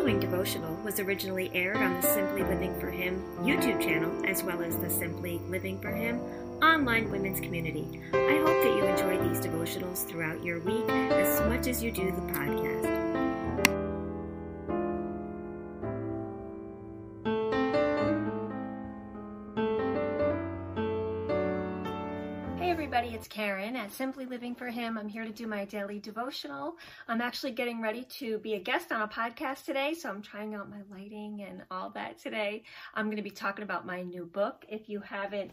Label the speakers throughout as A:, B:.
A: following devotional was originally aired on the Simply Living for Him YouTube channel, as well as the Simply Living for Him online women's community. I hope that you enjoy these devotionals throughout your week as much as you do the podcast. At Simply Living for Him. I'm here to do my daily devotional. I'm actually getting ready to be a guest on a podcast today, so I'm trying out my lighting and all that today. I'm going to be talking about my new book. If you haven't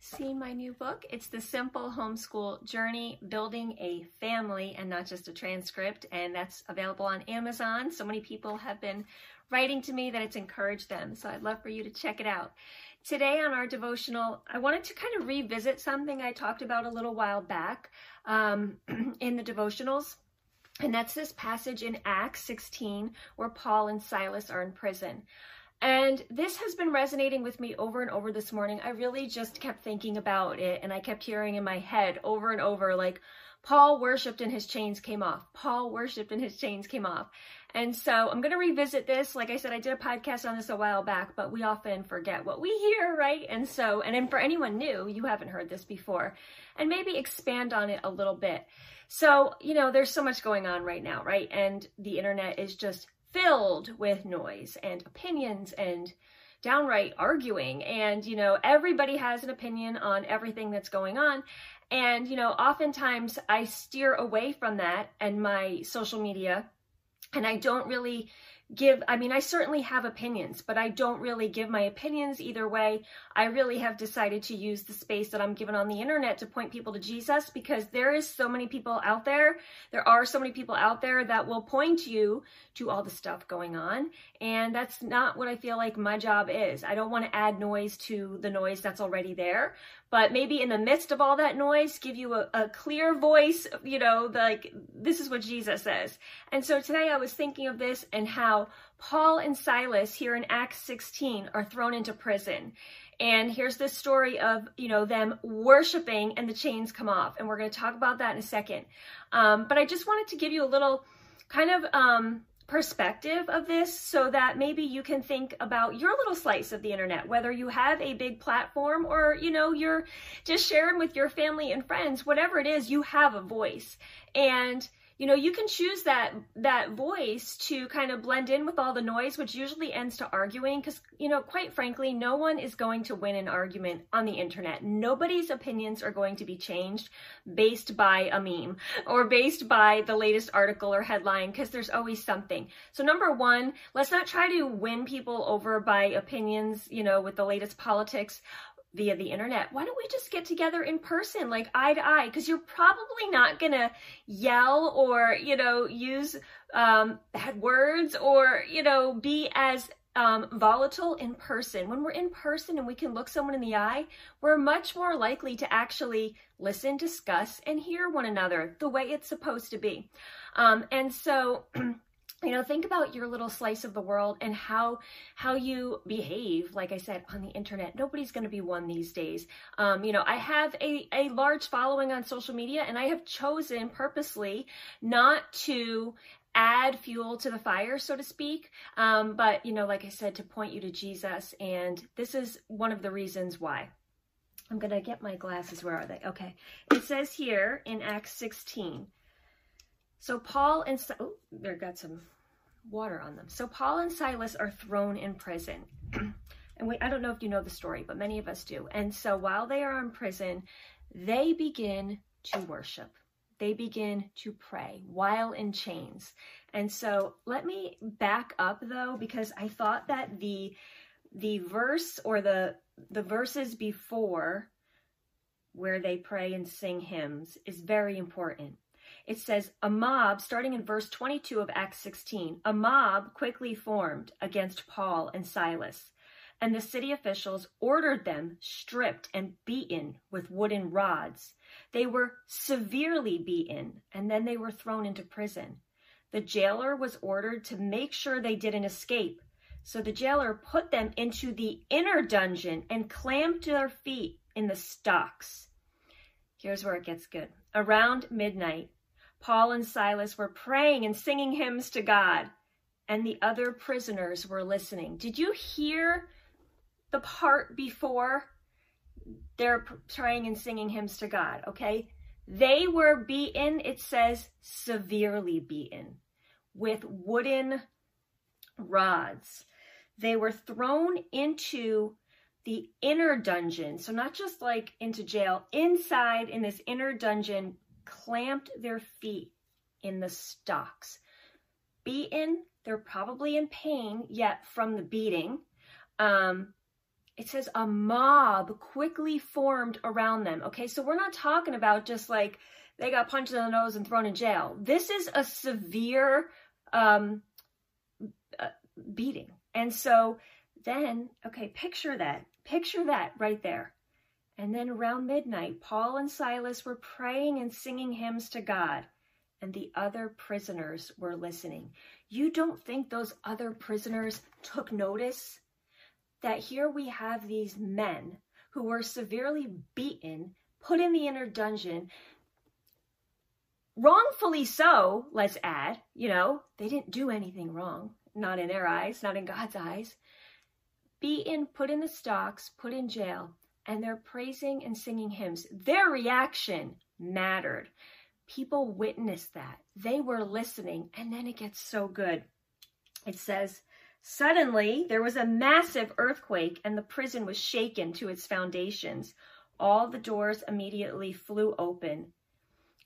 A: seen my new book, it's The Simple Homeschool Journey Building a Family and Not Just a Transcript, and that's available on Amazon. So many people have been writing to me that it's encouraged them, so I'd love for you to check it out. Today on our devotional, I wanted to kind of revisit something I talked about a little while back um, in the devotionals. And that's this passage in Acts 16 where Paul and Silas are in prison. And this has been resonating with me over and over this morning. I really just kept thinking about it and I kept hearing in my head over and over, like, Paul worshiped and his chains came off. Paul worshiped and his chains came off. And so I'm going to revisit this. Like I said, I did a podcast on this a while back, but we often forget what we hear, right? And so, and then for anyone new, you haven't heard this before, and maybe expand on it a little bit. So, you know, there's so much going on right now, right? And the internet is just filled with noise and opinions and downright arguing. And, you know, everybody has an opinion on everything that's going on. And, you know, oftentimes I steer away from that and my social media, and I don't really give, I mean, I certainly have opinions, but I don't really give my opinions either way. I really have decided to use the space that I'm given on the internet to point people to Jesus because there is so many people out there. There are so many people out there that will point you to all the stuff going on. And that's not what I feel like my job is. I don't want to add noise to the noise that's already there, but maybe in the midst of all that noise, give you a, a clear voice, you know, like this is what Jesus says. And so today I was thinking of this and how Paul and Silas here in Acts 16 are thrown into prison. And here's this story of, you know, them worshiping and the chains come off. And we're going to talk about that in a second. Um, but I just wanted to give you a little kind of um, perspective of this so that maybe you can think about your little slice of the internet, whether you have a big platform or, you know, you're just sharing with your family and friends, whatever it is, you have a voice. And you know, you can choose that that voice to kind of blend in with all the noise, which usually ends to arguing because, you know, quite frankly, no one is going to win an argument on the internet. Nobody's opinions are going to be changed based by a meme or based by the latest article or headline because there's always something. So number one, let's not try to win people over by opinions, you know, with the latest politics via the internet. Why don't we just get together in person, like eye to eye? Because you're probably not gonna yell or, you know, use um, bad words or, you know, be as um, volatile in person. When we're in person and we can look someone in the eye, we're much more likely to actually listen, discuss, and hear one another the way it's supposed to be. Um, and so, you know think about your little slice of the world and how how you behave like i said on the internet. Nobody's going to be won these days. Um, you know i have a, a large following on social media and i have chosen purposely not to add fuel to the fire so to speak. Um, but you know like i said to point you to jesus and this is one of the reasons why. I'm going to get my glasses. Where are they? Okay. It says here in acts 16 so Paul and oh, there got some water on them. So Paul and Silas are thrown in prison. and we, I don't know if you know the story, but many of us do. And so while they are in prison, they begin to worship. They begin to pray while in chains. And so let me back up though, because I thought that the the verse or the the verses before where they pray and sing hymns is very important it says, a mob, starting in verse 22 of Acts 16, a mob quickly formed against Paul and Silas, and the city officials ordered them stripped and beaten with wooden rods. They were severely beaten, and then they were thrown into prison. The jailer was ordered to make sure they didn't escape. So the jailer put them into the inner dungeon and clamped their feet in the stocks. Here's where it gets good. Around midnight, Paul and Silas were praying and singing hymns to God. and the other prisoners were listening. Did you hear the part before they're praying and singing hymns to God? Okay. They were beaten, it says severely beaten, with wooden rods. They were thrown into the inner dungeon. So, not just like into jail, inside in this inner dungeon, clamped their feet in the stocks. Beaten, they're probably in pain yet from the beating. Um, it says a mob quickly formed around them. Okay, so we're not talking about just like they got punched in the nose and thrown in jail. This is a severe um, uh, beating. And so then, okay, picture that. Picture that right there. And then around midnight, Paul and Silas were praying and singing hymns to God, and the other prisoners were listening. You don't think those other prisoners took notice that here we have these men who were severely beaten, put in the inner dungeon, wrongfully so, let's add, you know, they didn't do anything wrong, not in their eyes, not in God's eyes. Beaten, put in the stocks, put in jail, and they're praising and singing hymns. Their reaction mattered. People witnessed that. They were listening, and then it gets so good. It says, Suddenly, there was a massive earthquake, and the prison was shaken to its foundations. All the doors immediately flew open,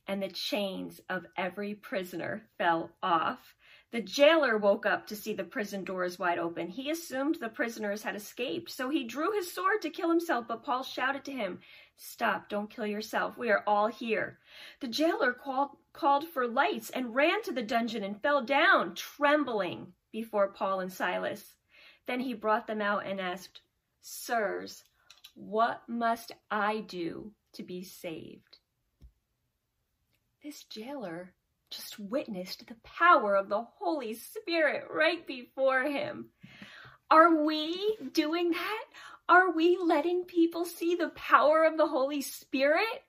A: and the chains of every prisoner fell off. The jailer woke up to see the prison doors wide open. He assumed the prisoners had escaped, so he drew his sword to kill himself, but Paul shouted to him, Stop, don't kill yourself. We are all here. The jailer called, called for lights and ran to the dungeon and fell down, trembling before Paul and Silas. Then he brought them out and asked, Sirs, what must I do to be saved? This jailer just witnessed the power of the Holy Spirit right before him. Are we doing that? Are we letting people see the power of the Holy Spirit?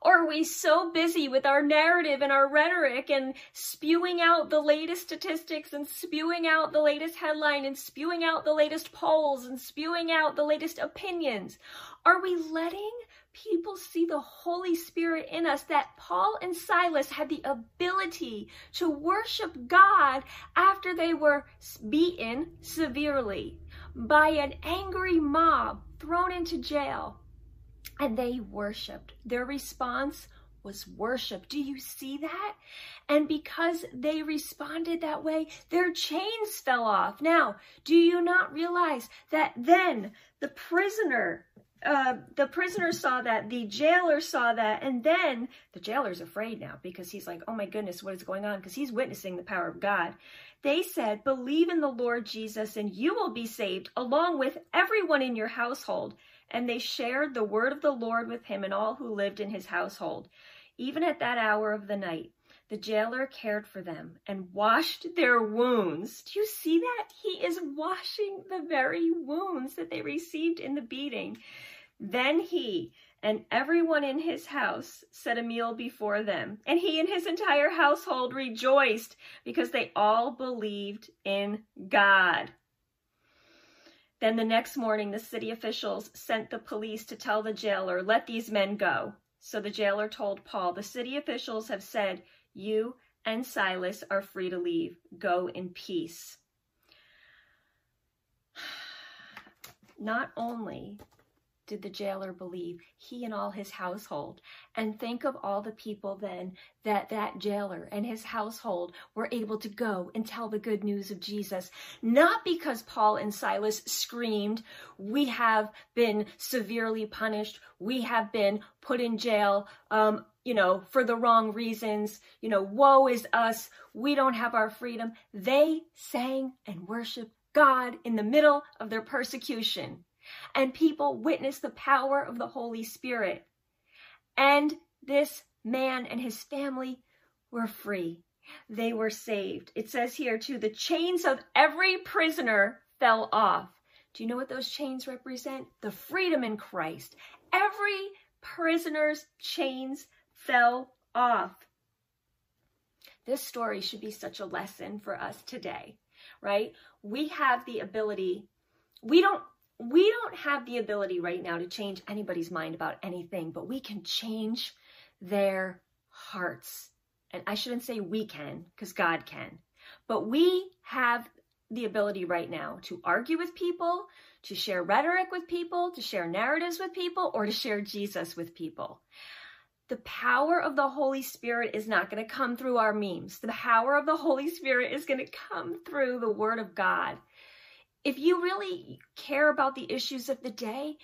A: Or are we so busy with our narrative and our rhetoric and spewing out the latest statistics and spewing out the latest headline and spewing out the latest polls and spewing out the latest opinions? Are we letting people see the Holy Spirit in us, that Paul and Silas had the ability to worship God after they were beaten severely by an angry mob thrown into jail. And they worshiped. Their response was worship. Do you see that? And because they responded that way, their chains fell off. Now, do you not realize that then the prisoner uh, the prisoner saw that, the jailer saw that, and then the jailer's afraid now because he's like, oh my goodness, what is going on? Because he's witnessing the power of God. They said, believe in the Lord Jesus and you will be saved along with everyone in your household. And they shared the word of the Lord with him and all who lived in his household. Even at that hour of the night, the jailer cared for them and washed their wounds. Do you see that? He is washing the very wounds that they received in the beating. Then he and everyone in his house set a meal before them, and he and his entire household rejoiced because they all believed in God. Then the next morning, the city officials sent the police to tell the jailer, Let these men go. So the jailer told Paul, The city officials have said, You and Silas are free to leave. Go in peace. Not only did the jailer believe, he and all his household. And think of all the people then that that jailer and his household were able to go and tell the good news of Jesus. Not because Paul and Silas screamed, we have been severely punished, we have been put in jail, um, you know, for the wrong reasons, you know, woe is us, we don't have our freedom. They sang and worshiped God in the middle of their persecution and people witnessed the power of the Holy Spirit. And this man and his family were free. They were saved. It says here, too, the chains of every prisoner fell off. Do you know what those chains represent? The freedom in Christ. Every prisoner's chains fell off. this story should be such a lesson for us today, right? We have the ability, we don't we don't have the ability right now to change anybody's mind about anything, but we can change their hearts. And I shouldn't say we can, because God can. But we have the ability right now to argue with people, to share rhetoric with people, to share narratives with people, or to share Jesus with people. The power of the Holy Spirit is not going to come through our memes. The power of the Holy Spirit is going to come through the Word of God. If you really care about the issues of the day,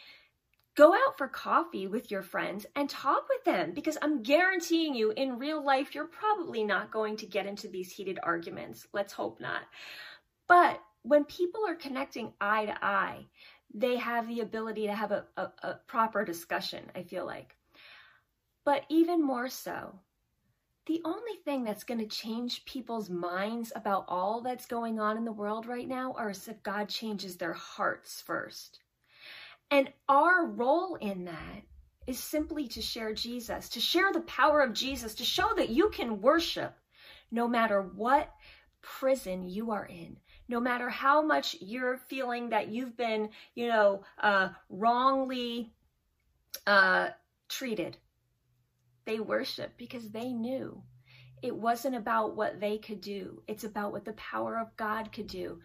A: go out for coffee with your friends and talk with them because I'm guaranteeing you in real life, you're probably not going to get into these heated arguments. Let's hope not. But when people are connecting eye to eye, they have the ability to have a, a, a proper discussion, I feel like. But even more so, the only thing that's going to change people's minds about all that's going on in the world right now is if God changes their hearts first. And our role in that is simply to share Jesus, to share the power of Jesus, to show that you can worship no matter what prison you are in, no matter how much you're feeling that you've been, you know, uh, wrongly uh, treated they worshiped because they knew it wasn't about what they could do. It's about what the power of God could do.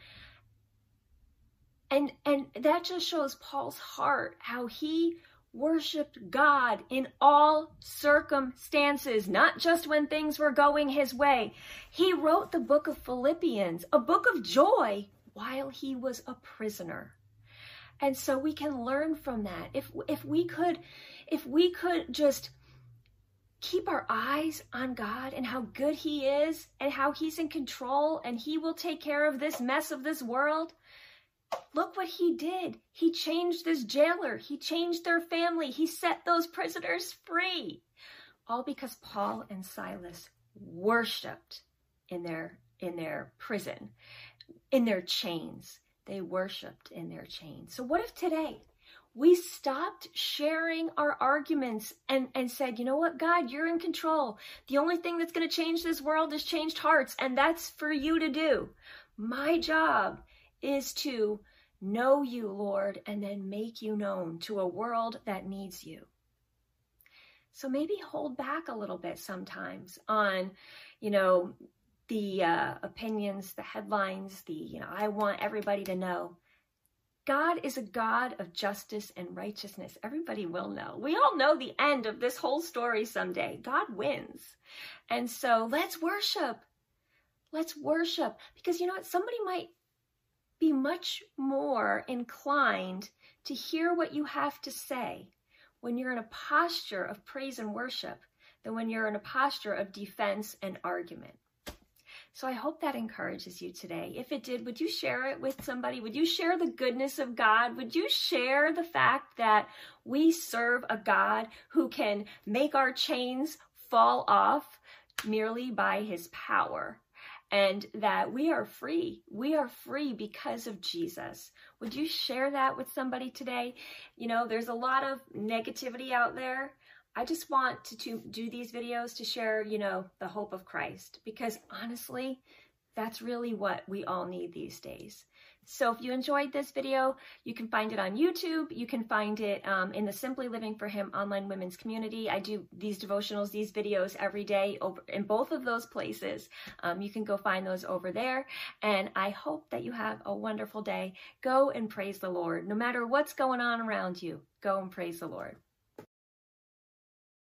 A: And and that just shows Paul's heart, how he worshiped God in all circumstances, not just when things were going his way. He wrote the book of Philippians, a book of joy, while he was a prisoner. And so we can learn from that. If if we could if we could just keep our eyes on God and how good He is and how He's in control and He will take care of this mess of this world. Look what He did. He changed this jailer, He changed their family, He set those prisoners free. All because Paul and Silas worshiped in their in their prison, in their chains. They worshiped in their chains. So what if today we stopped sharing our arguments and, and said, you know what, God, you're in control. The only thing that's going to change this world is changed hearts, and that's for you to do. My job is to know you, Lord, and then make you known to a world that needs you. So maybe hold back a little bit sometimes on, you know, the uh, opinions, the headlines, the, you know, I want everybody to know. God is a God of justice and righteousness. Everybody will know. We all know the end of this whole story someday. God wins. And so let's worship. Let's worship. Because you know what? Somebody might be much more inclined to hear what you have to say when you're in a posture of praise and worship than when you're in a posture of defense and argument. So I hope that encourages you today. If it did, would you share it with somebody? Would you share the goodness of God? Would you share the fact that we serve a God who can make our chains fall off merely by his power? and that we are free. We are free because of Jesus. Would you share that with somebody today? You know, there's a lot of negativity out there. I just want to, to do these videos to share, you know, the hope of Christ because honestly, that's really what we all need these days. So if you enjoyed this video, you can find it on YouTube. You can find it um, in the Simply Living for Him online women's community. I do these devotionals, these videos every day over in both of those places. Um, you can go find those over there. And I hope that you have a wonderful day. Go and praise the Lord. No matter what's going on around you, go and praise the Lord.